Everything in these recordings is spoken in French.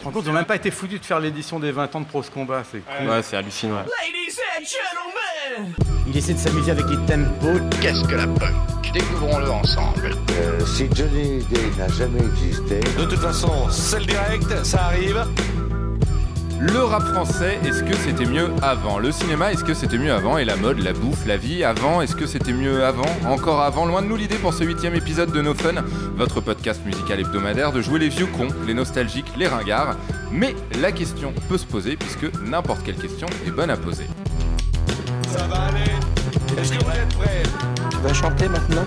te rends compte, ils ont même pas été foutus de faire l'édition des 20 ans de Pro Combat, c'est cool. Ouais, c'est hallucinant. Il essaie de s'amuser avec les tempos. Qu'est-ce que la punk? Découvrons-le ensemble. Euh, si Johnny Day n'a jamais existé, De toute façon, c'est le direct, ça arrive. Le rap français, est-ce que c'était mieux avant Le cinéma, est-ce que c'était mieux avant Et la mode, la bouffe, la vie, avant, est-ce que c'était mieux avant Encore avant Loin de nous l'idée pour ce huitième épisode de No Fun, votre podcast musical hebdomadaire, de jouer les vieux cons, les nostalgiques, les ringards. Mais la question peut se poser, puisque n'importe quelle question est bonne à poser. Ça va aller. Est-ce que vous êtes prêts? Tu vas chanter maintenant?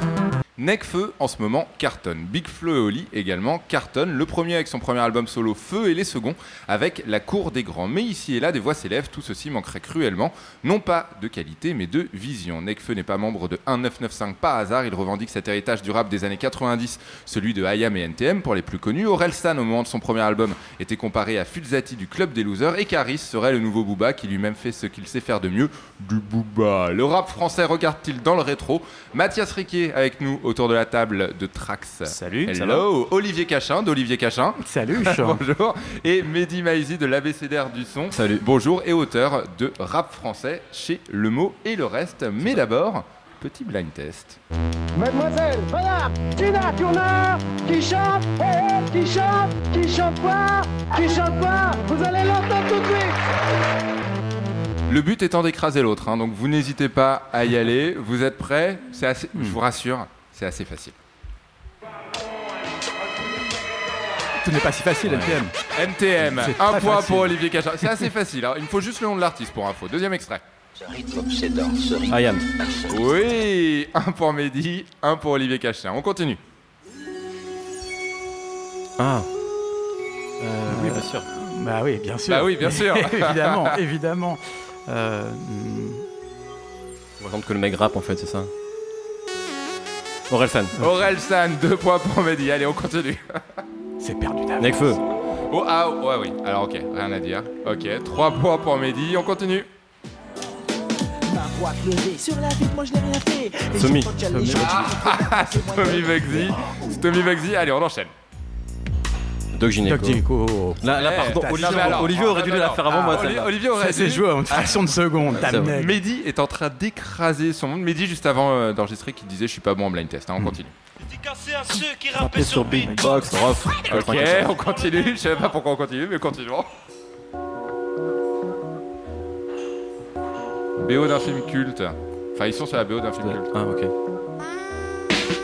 Necfeu en ce moment cartonne. Big Flo et Oli également cartonnent. Le premier avec son premier album solo Feu et les seconds avec La Cour des Grands. Mais ici et là, des voix s'élèvent, tout ceci manquerait cruellement, non pas de qualité mais de vision. Necfeu n'est pas membre de 1995 par hasard, il revendique cet héritage du rap des années 90, celui de Hayam et NTM pour les plus connus. Orelsan au moment de son premier album était comparé à Fulzati du Club des Losers et Caris serait le nouveau Booba qui lui-même fait ce qu'il sait faire de mieux, du Booba. Le rap français regarde-t-il dans le rétro? Mathias Riquet avec nous autour de la table de Trax. Salut, ça Hello, Olivier Cachin d'Olivier Cachin. Salut. Bonjour. Et Mehdi Maizi de l'ABCDR du son. Salut. Bonjour et auteur de rap français chez Le Mot et le reste. Mais d'abord, petit blind test. Mademoiselle, madame, Tina Turner, qui chante, eh, eh, qui chante, qui chante pas, qui chante pas, vous allez l'entendre tout de suite. Le but étant d'écraser l'autre, hein, donc vous n'hésitez pas à y aller. Vous êtes prêts? C'est assez, je vous rassure, c'est assez facile. Tout n'est pas si facile, NTM. NTM, C'est un point facile. pour Olivier Cachin. C'est assez facile. hein. Il me faut juste le nom de l'artiste pour info. Deuxième extrait. Ce rythme obsédant, ce rythme Ayam. insolite. Oui, un pour Mehdi, un pour Olivier Cachin. On continue. Ah. Oui, bien sûr. Bah oui, bien sûr. Bah oui, bien sûr. évidemment, évidemment. Euh, hmm, On va que le mec rappe en fait, c'est ça? Orelsan. Aurel San, deux points pour Mehdi. Allez, on continue. c'est perdu d'avance. Necfeu. Oh, ah, ouais, oui. Alors, ok, rien à dire. Ok, trois points pour Mehdi. On continue. Sur la moi je n'ai rien fait. Ah, Tommy Vexi. C'est Tommy Vexi. Allez, on enchaîne. Doc Gineco. Doc Gynéco. Là, là, Eh, pardon, Olivier, non, mais alors, Olivier aurait ah, dû non, la non. faire avant Ah, moi. Oli- celle-là. Olivier aurait Ça s'est dû. joué en une fraction de seconde. c'est vrai. Mehdi est en train d'écraser son monde. Mehdi, juste avant euh, d'enregistrer, qui disait Je suis pas bon en blind test. hein, on continue. Dédicacé à ceux qui Rappé rappaient sur sur beat. Beatbox, Rof. Ok, on continue. Je savais pas pourquoi on continue, mais continuons. BO d'un film culte. Enfin, ils sont sur la BO d'un film culte. Ah, ok.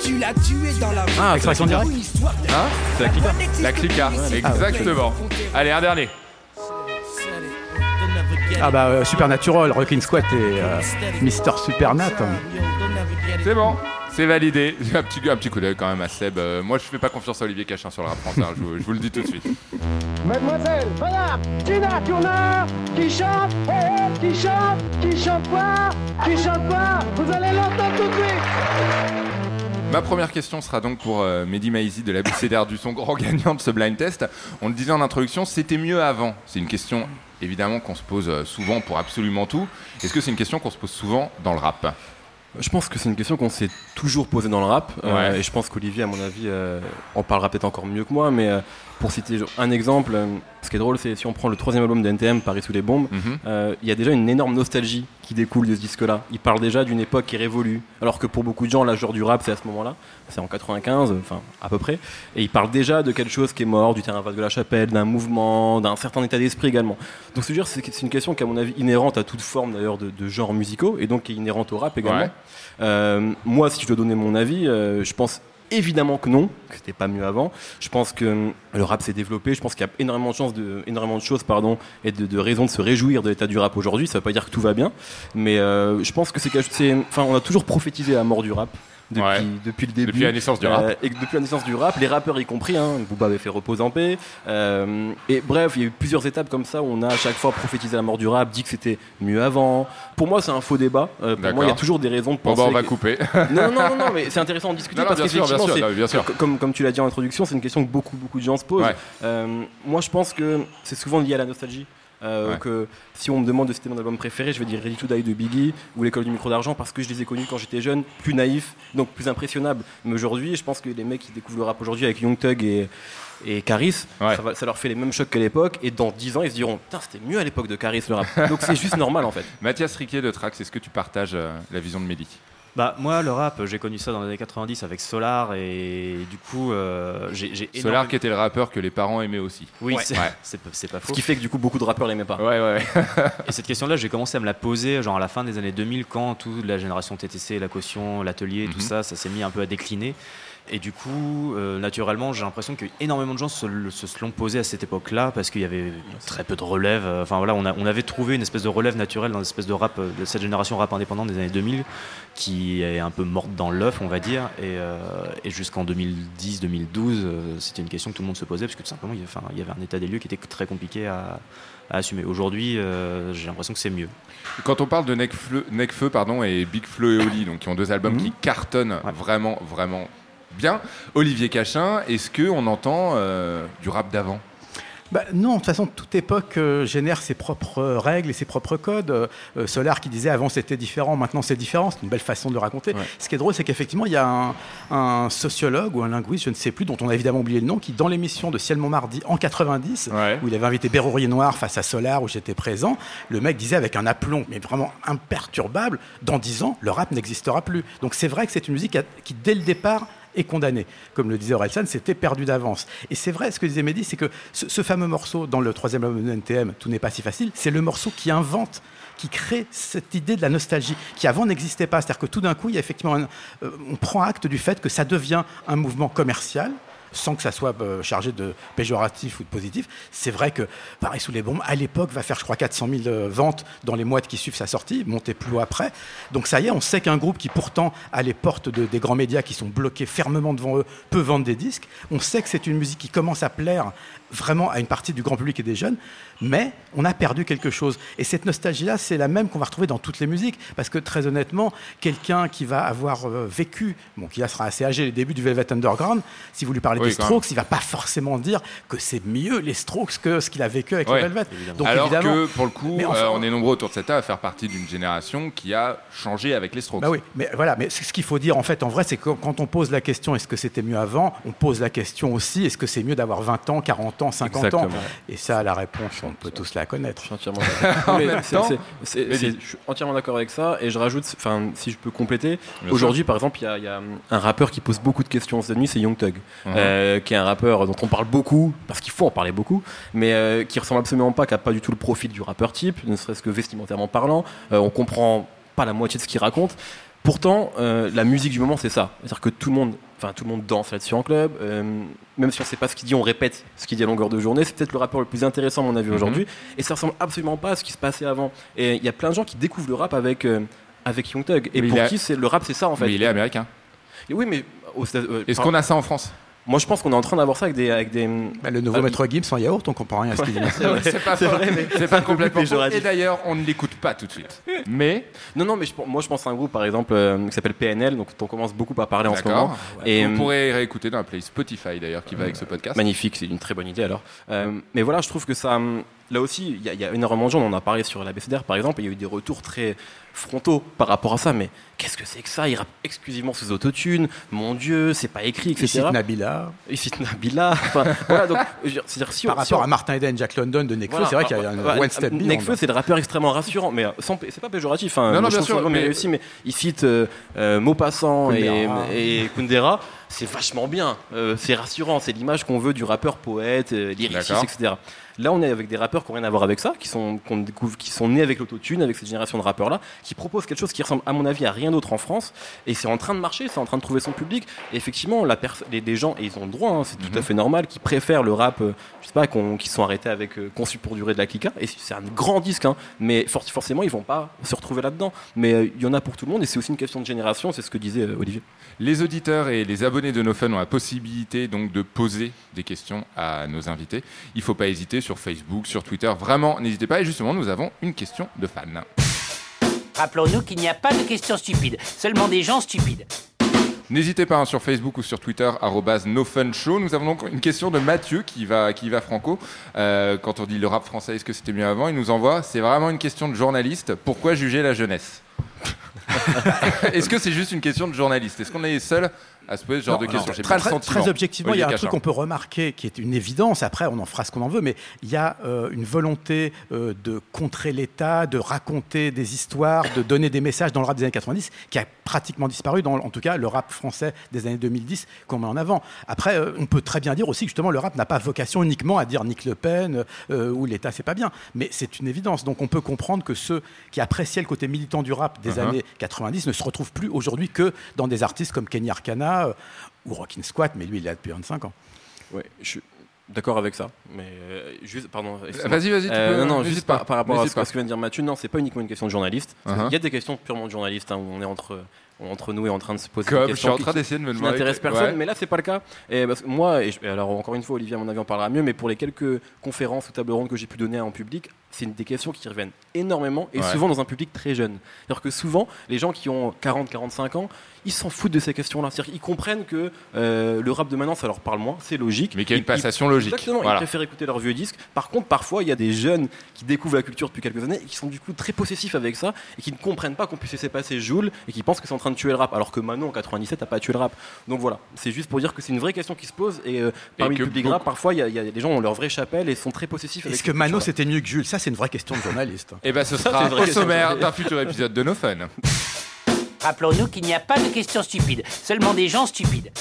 Tu l'as tué dans la. Ah, Extraction directe. Hein c'est la clica. La clica, exactement. Allez, un dernier. Ah bah euh, Supernatural, Rockin' Squat et euh, Mister Supernat. C'est bon, c'est validé. Un petit, un petit coup d'œil quand même à Seb. Euh, moi, je fais pas confiance à Olivier Cachin sur le rap français. hein, je, vous- je vous le dis tout de suite. Mademoiselle, madame, Tina Turner, qui chante, eh, eh, qui chante, qui chante pas, qui chante pas, vous allez l'entendre tout de suite. Ma première question sera donc pour euh, Mehdi Maizi de la BCDR du son, grand gagnant de ce blind test. On le disait en introduction, c'était mieux avant. C'est une question évidemment qu'on se pose euh, souvent pour absolument tout. Est-ce que c'est une question qu'on se pose souvent dans le rap? Je pense que c'est une question qu'on s'est toujours posée dans le rap. euh, et je pense qu'Olivier, à mon avis, euh, en parlera peut-être encore mieux que moi. Mais euh, pour citer un exemple, euh, ce qui est drôle, c'est si on prend le troisième album de NTM, Paris sous les bombes, Mhm. euh, il y a déjà une énorme nostalgie qui découle de ce disque-là. Il parle déjà d'une époque qui est révolue. Alors que pour beaucoup de gens, l'âge du rap, c'est à ce moment-là. C'est en 95, enfin, à peu près. Et il parle déjà de quelque chose qui est mort, du terrain vague de la chapelle, d'un mouvement, d'un certain état d'esprit également. Donc, c'est dire, c'est c'est une question qui, à mon avis, inhérente à toute forme d'ailleurs de, de genres musicaux et donc qui est inhérente au rap également. Ouais. Euh, moi, si je dois donner mon avis, euh, je pense évidemment que non, que c'était pas mieux avant. Je pense que hum, le rap s'est développé. Je pense qu'il y a énormément de chances, de, énormément de choses, pardon, et de, de raisons de se réjouir de l'état du rap aujourd'hui. Ça veut pas dire que tout va bien, mais euh, je pense que c'est, enfin, on a toujours prophétisé la mort du rap. Depuis, Ouais. depuis le début. Depuis la naissance du rap. Euh, et que depuis la naissance du rap, les rappeurs y compris, hein, Booba avait fait Repose en paix. euh, et bref, il y a eu plusieurs étapes comme ça où on a à chaque fois prophétisé la mort du rap, dit que c'était mieux avant. Pour moi, c'est un faux débat. Euh, pour moi, il y a toujours des raisons de Bon, penser. bah, on va que- couper. non, non, non, non, mais c'est intéressant de discuter Non, parce qu'effectivement, comme, comme tu l'as dit en introduction, c'est une question que beaucoup, beaucoup de gens se posent. Ouais. Moi, je pense que c'est souvent lié à la nostalgie. Euh, Ouais. Que si on me demande de citer mon album préféré, je vais dire Ready to Die de Biggie ou L'école du micro d'argent parce que je les ai connus quand j'étais jeune, plus naïf, donc plus impressionnable. Mais aujourd'hui, je pense que les mecs qui découvrent le rap aujourd'hui avec Young Thug et, et Caris, Ouais. ça, va- ça leur fait les mêmes chocs qu'à l'époque. Et dans 10 ans, ils se diront Putain, c'était mieux à l'époque de Caris le rap. donc c'est juste normal en fait. Mathias Riquet de Trax, est-ce que tu partages euh, la vision de Mehdi Bah moi le rap j'ai connu ça dans les années 90 avec Solar et du coup euh, j'ai j'ai Solar qui était le rappeur que les parents aimaient aussi. Oui Ouais. c'est Ouais. c'est pas- c'est pas Ce faux. qui fait que du coup, beaucoup de rappeurs l'aimaient pas. Ouais, ouais, ouais. Et cette question-là, j'ai commencé à me la poser genre à la fin des années 2000 quand toute la génération TTC, la caution, l'atelier, tout Mhm. ça, ça s'est mis un peu à décliner. Et du coup, euh, naturellement, j'ai l'impression qu'énormément de gens se, le- se l'ont posé à cette époque-là parce qu'il y avait très peu de relève. Euh, Enfin voilà, on, a- on avait trouvé une espèce de relève naturelle dans l'espèce de rap euh, de cette génération rap indépendante des années 2000 qui est un peu morte dans l'œuf, on va dire. Et, euh, et jusqu'en 2010-2012, euh, c'était une question que tout le monde se posait parce que tout simplement, il y avait, enfin, il y avait un état des lieux qui était très compliqué à, à assumer. Aujourd'hui, j'ai l'impression que c'est mieux. Quand on parle de Necfeu, Necfeu pardon, et Big Flo et Oli, donc qui ont deux albums Mhm. qui cartonnent Ouais. vraiment, vraiment bien. Olivier Cachin, est-ce que on entend euh, du rap d'avant? Bah, non, de toute façon, toute époque euh, génère ses propres euh, règles et ses propres codes. Solar qui disait avant c'était différent, maintenant c'est différent, c'est une belle façon de le raconter. Ouais. Ce qui est drôle, c'est qu'effectivement, il y a un, un sociologue ou un linguiste, je ne sais plus, dont on a évidemment oublié le nom, qui, dans l'émission de Ciel Montmardi en 90, Ouais. où il avait invité Bérorier Noir face à Solar, où j'étais présent, le mec disait avec un aplomb, mais vraiment imperturbable, dans 10 ans, le rap n'existera plus. Donc c'est vrai que c'est une musique qui, dès le départ, est condamnée. Comme le disait Orelsan, c'était perdu d'avance. Et c'est vrai, ce que disait Mehdi, c'est que ce, ce fameux morceau dans le troisième album de NTM, Tout n'est pas si facile, c'est le morceau qui invente qui crée cette idée de la nostalgie qui avant n'existait pas. C'est-à-dire que tout d'un coup, il y a effectivement un- euh, on prend acte du fait que ça devient un mouvement commercial sans que ça soit euh, chargé de péjoratif ou de positif. C'est vrai que Paris sous les bombes, à l'époque, va faire, je crois, 400 000 euh, ventes dans les mois qui suivent sa sortie, monter plus haut après. Donc ça y est, on sait qu'un groupe qui pourtant a les portes de- des grands médias qui sont bloqués fermement devant eux peut vendre des disques. On sait que c'est une musique qui commence à plaire vraiment à une partie du grand public et des jeunes, mais on a perdu quelque chose. Et cette nostalgie-là, c'est la même qu'on va retrouver dans toutes les musiques, parce que très honnêtement, quelqu'un qui va avoir euh, vécu, bon, qui là sera assez âgé, les débuts du Velvet Underground, si vous lui parlez Oui, des Strokes, il va pas forcément dire que c'est mieux les Strokes que ce qu'il a vécu avec Ouais, le Velvet. Donc Alors évidemment, que pour le coup, enfin- euh, on est nombreux autour de cette table à faire partie d'une génération qui a changé avec les Strokes. Bah oui, mais voilà, mais ce ce qu'il faut dire en fait, en vrai, c'est que quand on pose la question est-ce que c'était mieux avant, on pose la question aussi est-ce que c'est mieux d'avoir 20 ans, 40 ans, 50 ans Exactement. Et ça, la réponse, on peut tous la connaître. Je suis entièrement d'accord. Entièrement avec ça. Et je rajoute, enfin, si je peux compléter, aujourd'hui, par exemple, il y, a- y a un rappeur qui pose beaucoup de questions cette nuit, c'est Young Thug, Mhm. euh, qui est un rappeur dont on parle beaucoup, parce qu'il faut en parler beaucoup, mais euh, qui ressemble absolument pas, qui a pas du tout le profil du rappeur type, ne serait-ce que vestimentairement parlant. Euh, on comprend pas la moitié de ce qu'il raconte. Pourtant, euh, la musique du moment, c'est ça. C'est-à-dire que tout le monde, enfin tout le monde danse là-dessus en club. euh, même si on sait pas ce qu'il dit, on répète ce qu'il dit à longueur de journée. C'est peut-être le rappeur le plus intéressant à mon avis Mhm. aujourd'hui. Et ça ressemble absolument pas à ce qui se passait avant. Et il y a plein de gens qui découvrent le rap avec euh, avec Young Thug. Et Mais pour a- qui c'est le rap, c'est ça en fait. Mais il est américain. Et oui, mais Est-ce qu'on a ça en France? Moi je pense qu'on est en train d'avoir ça avec des avec des. Bah, le nouveau Ah, Maître Gibbs en yaourt, on comprend rien à ce qu'il dit. C'est pas, vrai, mais c'est pas complètement faux. péjoratif. Et d'ailleurs, on ne l'écoute pas tout de suite. Mais, Non non, mais je- moi je pense à un groupe par exemple euh, qui s'appelle PNL, donc on commence beaucoup à parler en ce moment. Et Vous euh, pourrez réécouter dans la play Spotify d'ailleurs qui va avec ce podcast. Magnifique, c'est une très bonne idée alors. Euh, mais voilà, je trouve que ça. Là aussi, il y, a- il y a énormément de gens, on en a parlé sur l'ABCDR par exemple, et il y a eu des retours très frontaux par rapport à ça. Mais qu'est-ce que c'est que ça? Il rappe exclusivement sous autotune, mon Dieu, c'est pas écrit, Il cite etc. Nabila. Il cite Nabila. Enfin, voilà, donc, je veux dire, c'est-à-dire, si on- Par si rapport on- à Martin Eden, Jack London de Nekfeu, voilà, c'est vrai qu'il y a un bah, one step. Nekfeu, c'est le rappeur extrêmement rassurant, mais euh, c'est pas péjoratif. Hein, Non, non, bien sûr, mais- réussi, mais il cite euh, euh, Maupassant et, Kundera. et Kundera. C'est vachement bien. Euh, c'est rassurant. C'est l'image qu'on veut du rappeur poète, euh, lyriciste, etc. Là, on est avec des rappeurs qui n'ont rien à voir avec ça, qui sont, qu'on découvre, qui sont nés avec l'autotune, avec cette génération de rappeurs-là, qui proposent quelque chose qui ressemble, à mon avis, à rien d'autre en France. Et c'est en train de marcher, c'est en train de trouver son public. Et effectivement, la les, des gens, et ils ont le droit, hein, c'est tout à fait normal, qui préfèrent le rap, euh, je sais pas, qu'on- qui sont arrêtés avec euh, Conçu pour durer de la Clica. Et c'est un grand disque, hein, mais for- forcément, ils vont pas se retrouver là-dedans. Mais euh, il y en a pour tout le monde, et c'est aussi une question de génération, c'est ce que disait euh, Olivier. Les auditeurs et les abonnés de No Fun ont la possibilité donc de poser des questions à nos invités. Il faut pas hésiter sur Facebook, sur Twitter. Vraiment, n'hésitez pas. Et justement, nous avons une question de fan. Rappelons-nous qu'il n'y a pas de questions stupides, seulement des gens stupides. N'hésitez pas hein, sur Facebook ou sur Twitter, nofunshow. Nous avons donc une question de Mathieu qui va, qui va franco. Euh, quand on dit le rap français, est-ce que c'était mieux avant? Il nous envoie, c'est vraiment une question de journaliste. Pourquoi juger la jeunesse? Est-ce que c'est juste une question de journaliste? Est-ce qu'on est seul à se poser ce genre Non, de questions très, pas le très- objectivement, il y a un Olivier truc Cachin. qu'on peut remarquer qui est une évidence. Après, on en fera ce qu'on en veut, mais il y a euh, une volonté euh, de contrer l'État, de raconter des histoires, de donner des messages dans le rap des années 90 qui a pratiquement disparu dans, en tout cas, le rap français des années 2010 qu'on met en avant. Après, euh, on peut très bien dire aussi que justement le rap n'a pas vocation uniquement à dire Nick Le Pen ou l'État, c'est pas bien, mais c'est une évidence. Donc on peut comprendre que ceux qui appréciaient le côté militant du rap des Uh-huh. années 90 ne se retrouvent plus aujourd'hui que dans des artistes comme Kenny Arcana euh, ou Rockin' Squat, mais lui il est là depuis 25 ans. Ouais, je suis d'accord avec ça. Mais euh, juste, pardon. excuse-moi. Vas-y, vas-y, tu Euh, peux, non, non, juste pas, par, par rapport à ce, pas. ce que vient de dire Mathieu, non, c'est pas uniquement une question de journaliste. Uh-huh. Il y a des questions purement de journalistes hein, où on est entre, entre nous et en train de se poser Comme des je questions suis en train qui- d'essayer de me demander- n'intéressent personne, Ouais. mais là c'est pas le cas. Et parce que moi, et je- et alors encore une fois, Olivier, à mon avis, en parlera mieux, mais pour les quelques conférences ou tables rondes que j'ai pu donner en public, c'est une des questions qui reviennent énormément et Ouais. souvent dans un public très jeune. C'est-à-dire que souvent, les gens qui ont 40-45 ans, ils s'en foutent de ces questions-là. C'est-à-dire qu'ils comprennent que euh, le rap de maintenant, ça leur parle moins, c'est logique. Mais qu'il y a une ils- passation logique. Exactement, Voilà. ils préfèrent écouter leurs vieux disques. Par contre, parfois, il y a des jeunes qui découvrent la culture depuis quelques années et qui sont du coup très possessifs avec ça et qui ne comprennent pas qu'on puisse laisser passer Joule et qui pensent que c'est en train de tuer le rap. Alors que Manon, en 97, n'a pas tué le rap. Donc voilà, c'est juste pour dire que c'est une vraie question qui se pose et euh, parmi le public beaucoup- rap, parfois, il y, a- il y a des gens qui ont leur vraie chapelle et sont très possessifs Est-ce que cette Mano culture-là. c'était mieux que Jules Ça c'est une vraie question de journaliste. Et ben ce Ça, c'est sera au sommaire d'un futur épisode de No Fun. Rappelons-nous qu'il n'y a pas de questions stupides, seulement des gens stupides.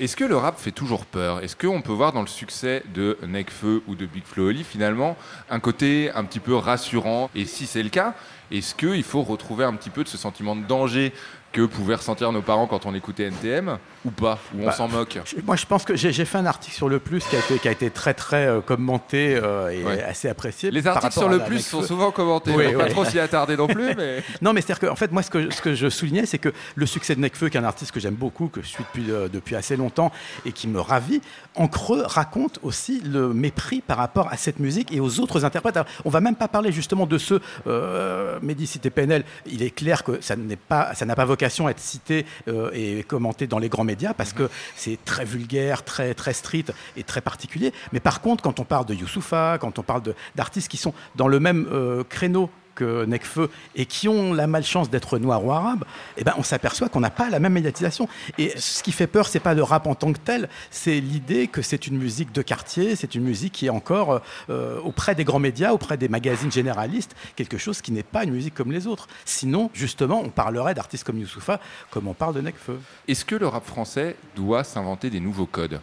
Est-ce que le rap fait toujours peur? Est-ce qu'on peut voir dans le succès de Nekfeu ou de Big Flo Oli finalement un côté un petit peu rassurant? Et si c'est le cas, est-ce qu'il faut retrouver un petit peu de ce sentiment de danger que pouvaient ressentir nos parents quand on écoutait NTM ou pas Ou on Bah, s'en moque? Moi, je pense que j'ai fait un article sur le plus qui a été, qui a été très très euh, commenté euh, et Ouais. assez apprécié. Les articles sur le plus sont souvent commentés. Oui, pas trop s'y attarder non plus, mais Non, mais c'est-à-dire que, en fait, moi, ce que, ce que je soulignais, c'est que le succès de Nekfeu, qui est un artiste que j'aime beaucoup, que je suis depuis, euh, depuis assez longtemps et qui me ravit, en creux raconte aussi le mépris par rapport à cette musique et aux autres interprètes. Alors, on va même pas parler justement de ceux, euh, Mehdi cité PNL, il est clair que ça n'est pas, ça n'a pas vocation à être cité euh, et commenté dans les grands médias parce que c'est très vulgaire, très, très street et très particulier. Mais par contre, quand on parle de Youssoufa, quand on parle d'artistes qui sont dans le même euh, créneau que Necfeu et qui ont la malchance d'être noirs ou arabes, eh ben, on s'aperçoit qu'on n'a pas la même médiatisation. Et ce qui fait peur, c'est pas le rap en tant que tel, c'est l'idée que c'est une musique de quartier, c'est une musique qui est encore euh, auprès des grands médias, auprès des magazines généralistes, quelque chose qui n'est pas une musique comme les autres. Sinon, justement, on parlerait d'artistes comme Youssoufa, comme on parle de Necfeu. est-ce que le rap français doit s'inventer des nouveaux codes?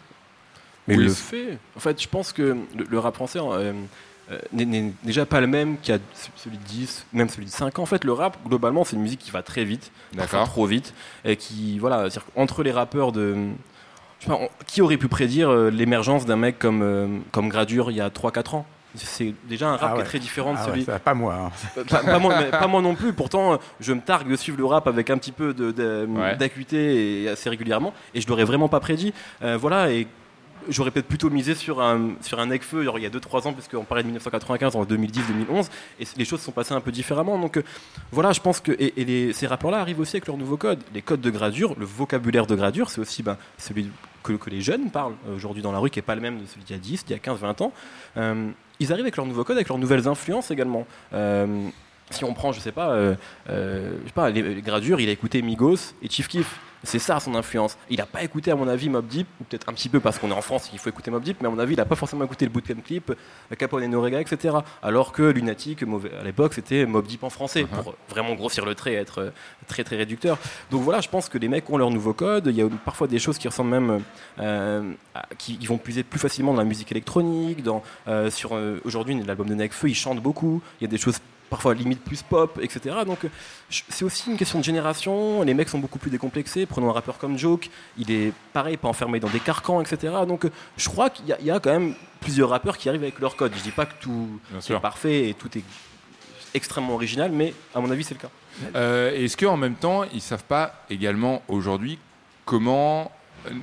Mais Oui, le fait. En fait, je pense que le, le rap français euh, n'est- n'est déjà pas le même qu'il y a celui de 10, même celui de 5 ans. En fait, le rap, globalement, c'est une musique qui va très vite, parfois trop vite, et qui, voilà, qu'entre les rappeurs de. je sais pas, on- qui aurait pu prédire euh, l'émergence d'un mec comme, euh, comme Gradure il y a 3-4 ans? C'est déjà un rap Ah qui ouais. est très différent de Ah ouais, celui. ça, pas moi. hein. Euh, pas, pas moi, mais pas moi non plus. Pourtant, euh, je me targue de suivre le rap avec un petit peu de- de- Ouais. d'acuité et assez régulièrement. Et je l'aurais vraiment pas prédit. Euh, voilà. Et j'aurais peut-être plutôt misé sur un sur un Necfeu il y a 2-3 ans, parce qu'on parlait de 1995 en 2010-2011, et les choses sont passées un peu différemment. Donc euh, voilà, je pense que et, ces rappeurs-là arrivent aussi avec leurs nouveaux codes. Les codes de gradure, le vocabulaire de gradure, c'est aussi ben, celui que, les jeunes parlent euh, aujourd'hui dans la rue, qui est pas le même de celui d'il y a 10, d'il y a 15, 20 ans. Euh, ils arrivent avec leurs nouveaux codes, avec leurs nouvelles influences également. Si on prend, je sais pas, je sais pas, les, les gradures, il a écouté Migos et Chief Keef. C'est ça son influence. Il n'a pas écouté, à mon avis, Mob Deep, ou peut-être un petit peu parce qu'on est en France, il faut écouter Mob Deep, mais à mon avis, il n'a pas forcément écouté le Bootcamp Clip, Capone et Norega, etc. Alors que Lunatic, à l'époque, c'était Mob Deep en français, pour vraiment grossir le trait et être euh, très très réducteur. Donc voilà, je pense que les mecs ont leur nouveau code. Il y a parfois des choses qui ressemblent même, euh, à- qui, vont puiser plus facilement dans la musique électronique. Dans, euh, sur euh, aujourd'hui, l'album de Necfeu, il chante beaucoup. Il y a des choses parfois limite plus pop, etc. Donc euh, c'est aussi une question de génération. Les mecs sont beaucoup plus décomplexés. Prenons un rappeur comme Joke, il est pareil, pas enfermé dans des carcans, etc. Donc euh, je crois qu'il y, a- il y a quand même plusieurs rappeurs qui arrivent avec leur code. Je dis pas que tout Bien est sûr. parfait et tout est extrêmement original, mais à mon avis c'est le cas. Euh, Est-ce qu'en même temps, ils savent pas également aujourd'hui comment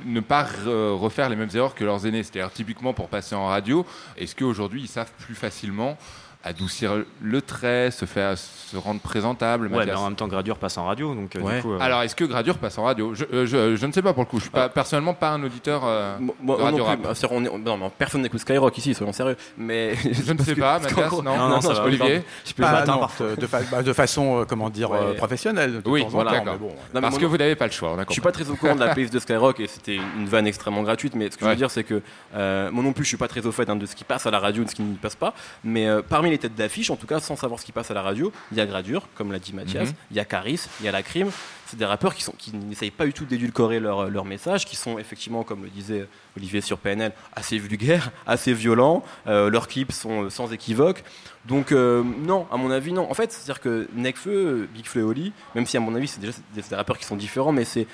ne pas re- refaire les mêmes erreurs que leurs aînés? C'est-à-dire typiquement pour passer en radio, est-ce qu'aujourd'hui ils savent plus facilement adoucir le trait, se faire se rendre présentable. Ouais, mais en même temps, Gradure passe en radio, donc euh, Ouais. du coup. euh, Alors, est-ce que Gradure passe en radio? Je, euh, je- je ne sais pas pour le coup. Je suis pas, personnellement pas un auditeur euh, Moi, de moi radio non rap. on est- non, personne n'écoute Skyrock ici, soyons sérieux. Mais Je ne sais pas, Mathias, non, Non, non, ça va, Olivier Je peux Pas- pas non, de, fa- bah, de façon, euh, comment dire, euh, Ouais. professionnelle. de Oui, temps en voilà, temps, d'accord. mais bon, Non, mais Parce moi, que vous n'avez pas le choix, Je compris. suis pas très au courant de la playlist de Skyrock et c'était une vanne extrêmement gratuite, mais ce que je veux dire c'est que moi non plus je suis pas très au fait hein, de ce qui passe à la radio, de ce qui ne passe pas, mais euh, parmi les têtes d'affiche, en tout cas sans savoir ce qui passe à la radio, il y a Gradure, comme l'a dit Mathias, Mhm. il y a Caris, il y a La Crime, c'est des rappeurs qui, sont, qui n'essayent pas du tout d'édulcorer leur, leur message, qui sont effectivement, comme le disait Olivier sur PNL, assez vulgaires, assez violents, euh, leurs clips sont euh, sans équivoque. Donc euh, non, à mon avis non. En fait, c'est-à-dire que Nekfeu, Big Flo et Oli, même si à mon avis c'est déjà des, rappeurs qui sont différents, mais c'est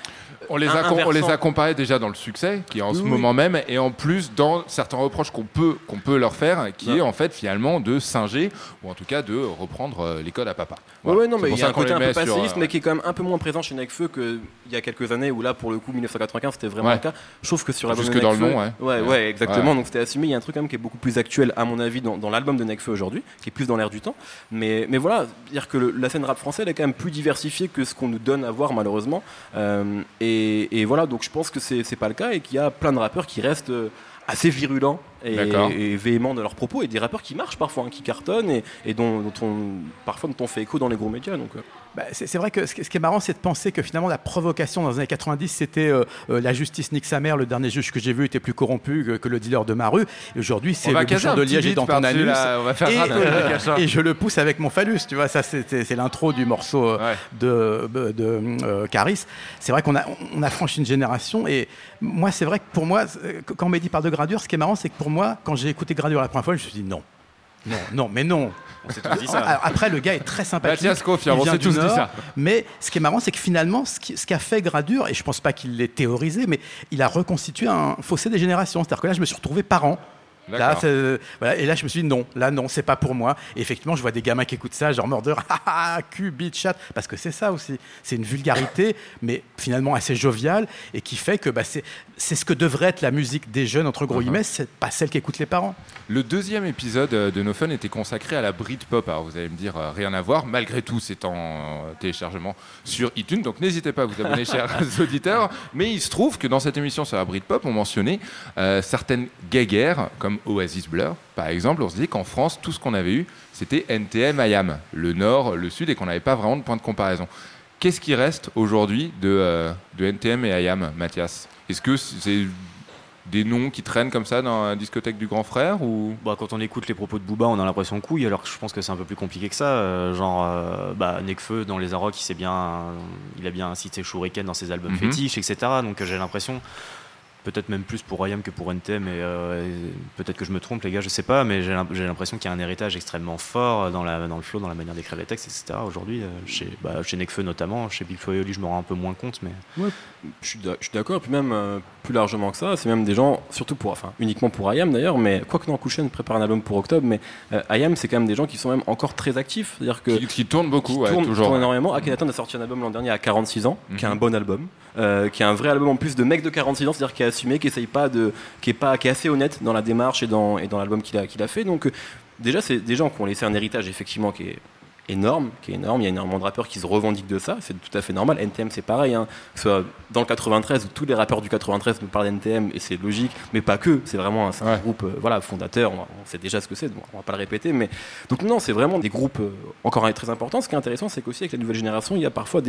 On les, a, com- on les inversant. a comparés déjà dans le succès, qui est en ce Oui, moment même, et en plus dans certains reproches qu'on peut, qu'on peut leur faire, qui est en fait finalement de singer, ou en tout cas de reprendre les codes à papa. Voilà. ouais, non, mais il y a un côté un peu passéiste, mais qui est quand même un peu moins présent chez Nekfeu qu'il y a quelques années, où là, pour le coup, 1995, c'était vraiment Ouais. le cas. Je trouve que sur l'album Jusque de dans le nom, ouais. Ouais, ouais, Ouais. exactement. Donc c'était assumé. Il y a un truc quand même qui est beaucoup plus actuel, à mon avis, dans, dans l'album de Nekfeu aujourd'hui, qui est plus dans l'air du temps. Mais, mais voilà, dire que le- la scène rap français, elle est quand même plus diversifiée que ce qu'on nous donne à voir, malheureusement. Euh, et, et voilà, donc je pense que c'est c'est pas le cas et qu'il y a plein de rappeurs qui restent. euh, assez virulents et, et véhéments dans leurs propos et des rappeurs qui marchent parfois, hein, qui cartonnent et, et dont, dont on, parfois dont on fait écho dans les gros médias. Donc, euh. Bah, c'est vrai que ce qui est marrant, c'est de penser que finalement la provocation dans les années 90, c'était euh, euh, la justice nique sa mère, le dernier juge que j'ai vu était plus corrompu que, que le dealer de ma rue. Aujourd'hui, c'est le bouchon de liège dans ton anus. on va faire et, euh, et je le pousse avec mon phallus, tu vois, ça c'est l'intro du morceau euh, Ouais. de, de, Caris. C'est vrai qu'on a, on a franchi une génération et moi, c'est vrai que pour moi, quand Mehdi parle de Gradure, ce qui est marrant, c'est que pour moi, quand j'ai écouté Gradure la première fois, je me suis dit non. Non, non, mais non. On s'est tous dit ça. Alors, Après, le gars est très sympathique. Mathias confirme, Il on vient s'est tous dit Nord. ça. Mais ce qui est marrant, c'est que finalement, ce qu'a fait Gradure, et je pense pas qu'il l'ait théorisé, mais il a reconstitué un fossé des générations. C'est-à-dire que là, je me suis retrouvé parent. Là, voilà, et là, je me suis dit non, là, non, c'est pas pour moi. Et effectivement, je vois des gamins qui écoutent ça, genre mordeur, ah, ah, cul, bite, chat, parce que c'est ça aussi. C'est une vulgarité, mais finalement assez joviale, et qui fait que bah, c'est ce que devrait être la musique des jeunes, entre Uh-huh. gros guillemets, c'est pas celle qu'écoutent les parents. Le deuxième épisode euh, de No Fun était consacré à la Britpop. Alors vous allez me dire euh, rien à voir, malgré tout c'est en euh, téléchargement sur iTunes, donc n'hésitez pas à vous abonner chers auditeurs. Mais il se trouve que dans cette émission sur la Britpop, on mentionnait euh, certaines guéguerres comme Oasis Blur par exemple. On se disait qu'en France, tout ce qu'on avait eu, c'était NTM IAM, le Nord, le Sud, et qu'on n'avait pas vraiment de point de comparaison. Qu'est-ce qui reste aujourd'hui de, euh, de NTM et IAM, Mathias? Est-ce que c'est des noms qui traînent comme ça dans la discothèque du grand frère ou? Bah, quand on écoute les propos de Booba, on a l'impression couille, alors que je pense que c'est un peu plus compliqué que ça. Euh, genre, euh, bah, Nekfeu, dans Les Arocs, il, s'est bien, il a bien cité Shuriken dans ses albums Mhm. fétiches, etc. Donc euh, j'ai l'impression, peut-être même plus pour IAM que pour NTM, et, euh, et peut-être que je me trompe, les gars, je sais pas, mais j'ai l'im- j'ai l'impression qu'il y a un héritage extrêmement fort dans, la, dans le flow, dans la manière d'écrire les textes, etc. Aujourd'hui, euh, chez, bah, chez Nekfeu notamment, chez Big Flo je me rends un peu moins compte, mais. Je suis d'accord, et puis même euh, plus largement que ça, c'est même des gens, surtout pour, enfin uniquement pour IAM d'ailleurs, mais quoi que non, prépare un album pour octobre, mais euh, IAM c'est quand même des gens qui sont même encore très actifs, c'est-à-dire que qui, qui tournent beaucoup, qui ouais, tournent, toujours. tournent énormément. Akhenaton a sorti un album l'an dernier à 46 ans, qui est un Mhm. bon album, euh, qui est un vrai album en plus de mec de 46 ans, c'est-à-dire qui est assumé, qui essaye pas de, qui est pas, qui est assez honnête dans la démarche et dans et dans l'album qu'il a qu'il a fait. Donc euh, déjà c'est des gens qui ont laissé un héritage effectivement qui est énorme, qui est énorme. Il y a énormément de rappeurs qui se revendiquent de ça, c'est tout à fait normal. NTM c'est pareil, hein. que ce soit dans le 93 où tous les rappeurs du 93 nous parlent d'NTM et c'est logique, mais pas que. C'est vraiment un, Ouais. groupe euh, voilà fondateur. On, on sait déjà ce que c'est, donc on va pas le répéter, mais donc non, c'est vraiment des groupes euh, encore un- très importants. Ce qui est intéressant, c'est qu'aussi avec la nouvelle génération, il y a parfois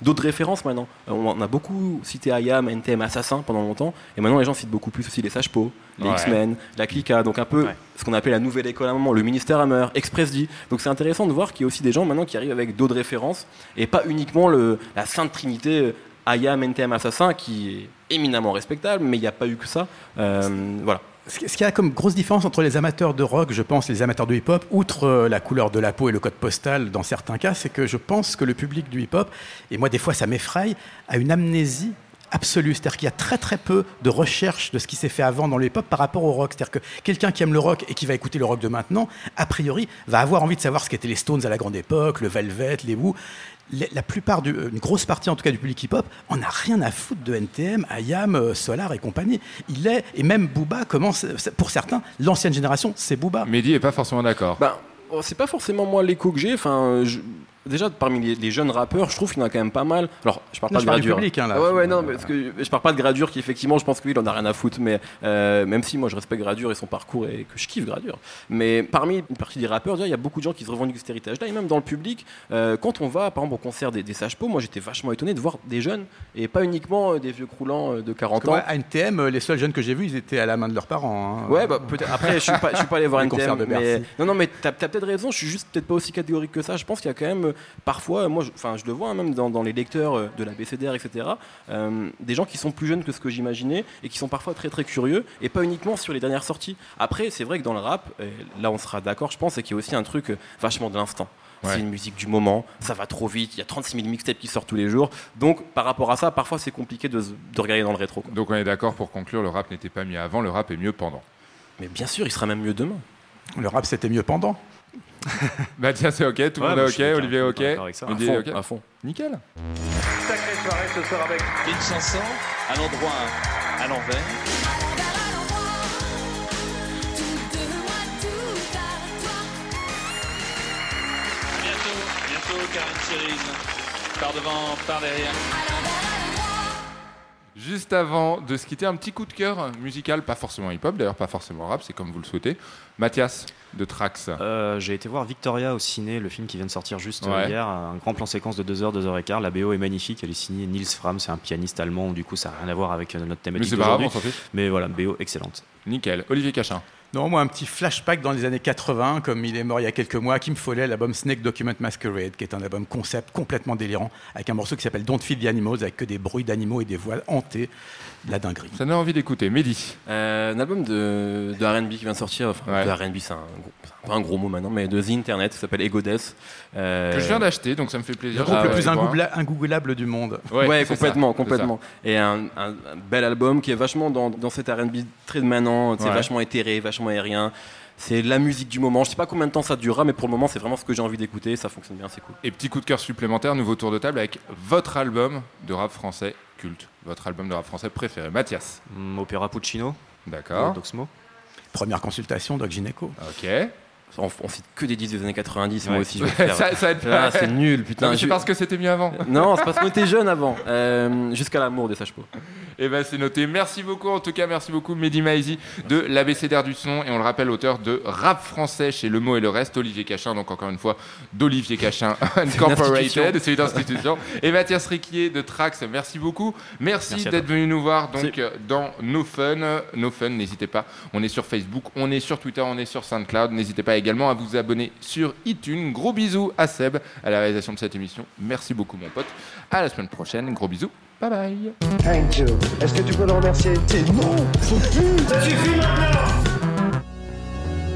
d'autres références maintenant. Euh, On a beaucoup cité IAM, NTM, Assassin pendant longtemps, et maintenant les gens citent beaucoup plus aussi les Sages Po, les Ouais. X-Men, la Clica, donc un peu Ouais. ce qu'on appelle la nouvelle école à un moment, le ministère Hammer, Express D. Donc c'est intéressant de voir qu'il y a aussi des gens maintenant qui arrivent avec d'autres références et pas uniquement le, la sainte trinité euh, IAM, NTM, Assassin qui est éminemment respectable, mais il n'y a pas eu que ça. Euh, voilà. Ce qui- ce qu'il y a comme grosse différence entre les amateurs de rock, je pense, et les amateurs de hip-hop, outre euh, la couleur de la peau et le code postal dans certains cas, c'est que je pense que le public du hip-hop, et moi des fois ça m'effraie, a une amnésie absolue. C'est-à-dire qu'il y a très très peu de recherche de ce qui s'est fait avant dans le hip-hop par rapport au rock. C'est-à-dire que quelqu'un qui aime le rock et qui va écouter le rock de maintenant, a priori, va avoir envie de savoir ce qu'étaient les Stones à la grande époque, le Velvet, les Who. La plupart, du, une grosse partie en tout cas du public hip-hop, en a rien à foutre de NTM, IAM, euh, Solar et compagnie. Il est, et même Booba commence, pour certains, l'ancienne génération, c'est Booba. Mehdi est pas forcément d'accord. Ben, c'est pas forcément moi l'écho que j'ai. Enfin, je- déjà parmi les, jeunes rappeurs, je trouve qu'il y en a quand même pas mal. Alors, je parle Non, pas je de parle du gradure. public, hein, là. Ouais, ouais, non, parce que je parle pas de gradure qui effectivement, je pense que lui, il en a rien à foutre. Mais euh, même si moi, je respecte gradure et son parcours et que je kiffe gradure. Mais parmi une partie des rappeurs, il y a beaucoup de gens qui se revendiquent cet héritage-là. Et même dans le public, euh, quand on va, par exemple, au concert des, des Sages-Peaux, moi, j'étais vachement étonné de voir des jeunes et pas uniquement euh, des vieux croulants euh, de 40 Parce que ans. moi, à NTM, euh, les seuls jeunes que j'ai vus, ils étaient à la main de leurs parents. hein. Ouais, bah peut-être. Après, je suis pas, je suis pas allé voir Les NTM, mais non, non, mais t'as as, peut-être raison. Je suis juste peut-être pas aussi catégorique que ça. Je pense qu'il y a quand même euh, parfois, moi, je- enfin, je le vois hein, même dans, dans les lecteurs euh, de la BCDR, etc. euh, des gens qui sont plus jeunes que ce que j'imaginais et qui sont parfois très très curieux et pas uniquement sur les dernières sorties. Après, c'est vrai que dans le rap, là, on sera d'accord, je pense, c'est qu'il y a aussi un truc euh, vachement de l'instant. Ouais. C'est une musique du moment, ça va trop vite, il y a 36 000 mixtapes qui sortent tous les jours. Donc, par rapport à ça, parfois c'est compliqué de, regarder dans le rétro. quoi. Donc on est d'accord pour conclure, le rap n'était pas mieux avant, le rap est mieux pendant. Mais bien sûr, il sera même mieux demain. Le rap, c'était mieux pendant. Bah tiens, c'est ok, tout le Ouais, monde moi, est suis ok, Olivier est ok, ça. À fond, est ok. à fond. Nickel. Sacrée soirée ce soir avec une chanson, un endroit à l'envers. À bientôt, bientôt Karine Cyrine. Par devant, par derrière. Juste avant de se quitter, un petit coup de cœur musical, pas forcément hip-hop, d'ailleurs pas forcément rap, c'est comme vous le souhaitez. Mathias de Trax. Euh, J'ai été voir Victoria au ciné, le film qui vient de sortir juste euh, Ouais. hier. Un grand plan séquence de 2h, 2h15. La BO est magnifique. Elle est signée Niels Fram, c'est un pianiste allemand. Du coup, ça n'a rien à voir avec euh, notre Mais thématique c'est pas grave, d'aujourd'hui. on s'en fiche. Mais voilà, BO excellente. Nickel. Olivier Cachin. Non, moi, un petit flashback dans les années 80, comme il est mort il y a quelques mois, Kim Follet, l'album Snake Document Masquerade, qui est un album concept complètement délirant, avec un morceau qui s'appelle Don't Feed the Animals, avec que des bruits d'animaux et des voix hantées. De La dinguerie. Ça donne envie d'écouter. Mehdi. Euh, un album de, de RB qui vient de sortir, enfin Ouais. de RB, c'est un, pas un gros mot maintenant, mais de The Internet, qui s'appelle Ego Death. Euh, Que je viens d'acheter, donc ça me fait plaisir. Le groupe Ah le ouais, plus ingoogla- ingooglable du monde. Ouais, Ouais, complètement, ça, complètement. Et un, un- un bel album qui est vachement dans, dans cet RB très c'est Ouais. vachement éthéré, vachement aérien. C'est la musique du moment. Je sais pas combien de temps ça durera, mais pour le moment, c'est vraiment ce que j'ai envie d'écouter. Ça fonctionne bien, c'est cool. Et petit coup de cœur supplémentaire, nouveau tour de table avec votre album de rap français culte. Votre album de rap français préféré. Mathias. Hum, Opéra Puccino, D'accord. d'Oxmo. Première consultation, Doc Gynéco. Ok. On, on cite que des 10 des années 90, moi Ouais. aussi. Je vais le faire. ça, ça va être- Ah, c'est nul, Non, putain. c'est Je- parce que c'était mieux avant. Non, c'est parce qu'on était jeunes avant. Euh, Jusqu'à l'amour des sages Et ben c'est noté. Merci beaucoup en tout cas, merci beaucoup Mehdi Maizi de l'ABCDR du son et on le rappelle auteur de Rap français chez Le Mot et le Reste, Olivier Cachin, donc encore une fois d'Olivier Cachin Incorporated, c'est une institution. et Mathias Riquier de Trax, merci beaucoup. Merci, Merci à d'être venu nous voir donc dans No Fun. No Fun, n'hésitez pas. On est sur Facebook, on est sur Twitter, on est sur SoundCloud. N'hésitez pas également à vous abonner sur iTunes. Gros bisous à Seb à la réalisation de cette émission. Merci beaucoup mon pote. À la semaine prochaine. Gros bisous. Bye bye. Thank you. Est-ce que tu peux le remercier?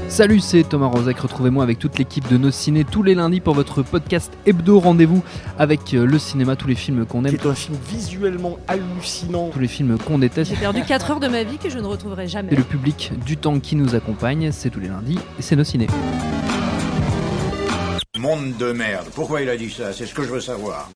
Salut, c'est Thomas Rozek. Retrouvez-moi avec toute l'équipe de Nos Ciné tous les lundis pour votre podcast hebdo rendez-vous avec euh, le cinéma, tous les films qu'on aime, C'est un film visuellement hallucinant. tous les films qu'on déteste. J'ai perdu 4 heures de ma vie que je ne retrouverai jamais. Et le public du temps qui nous accompagne, c'est tous les lundis et c'est Nos Ciné. Monde de merde. Pourquoi il a dit ça? C'est ce que je veux savoir.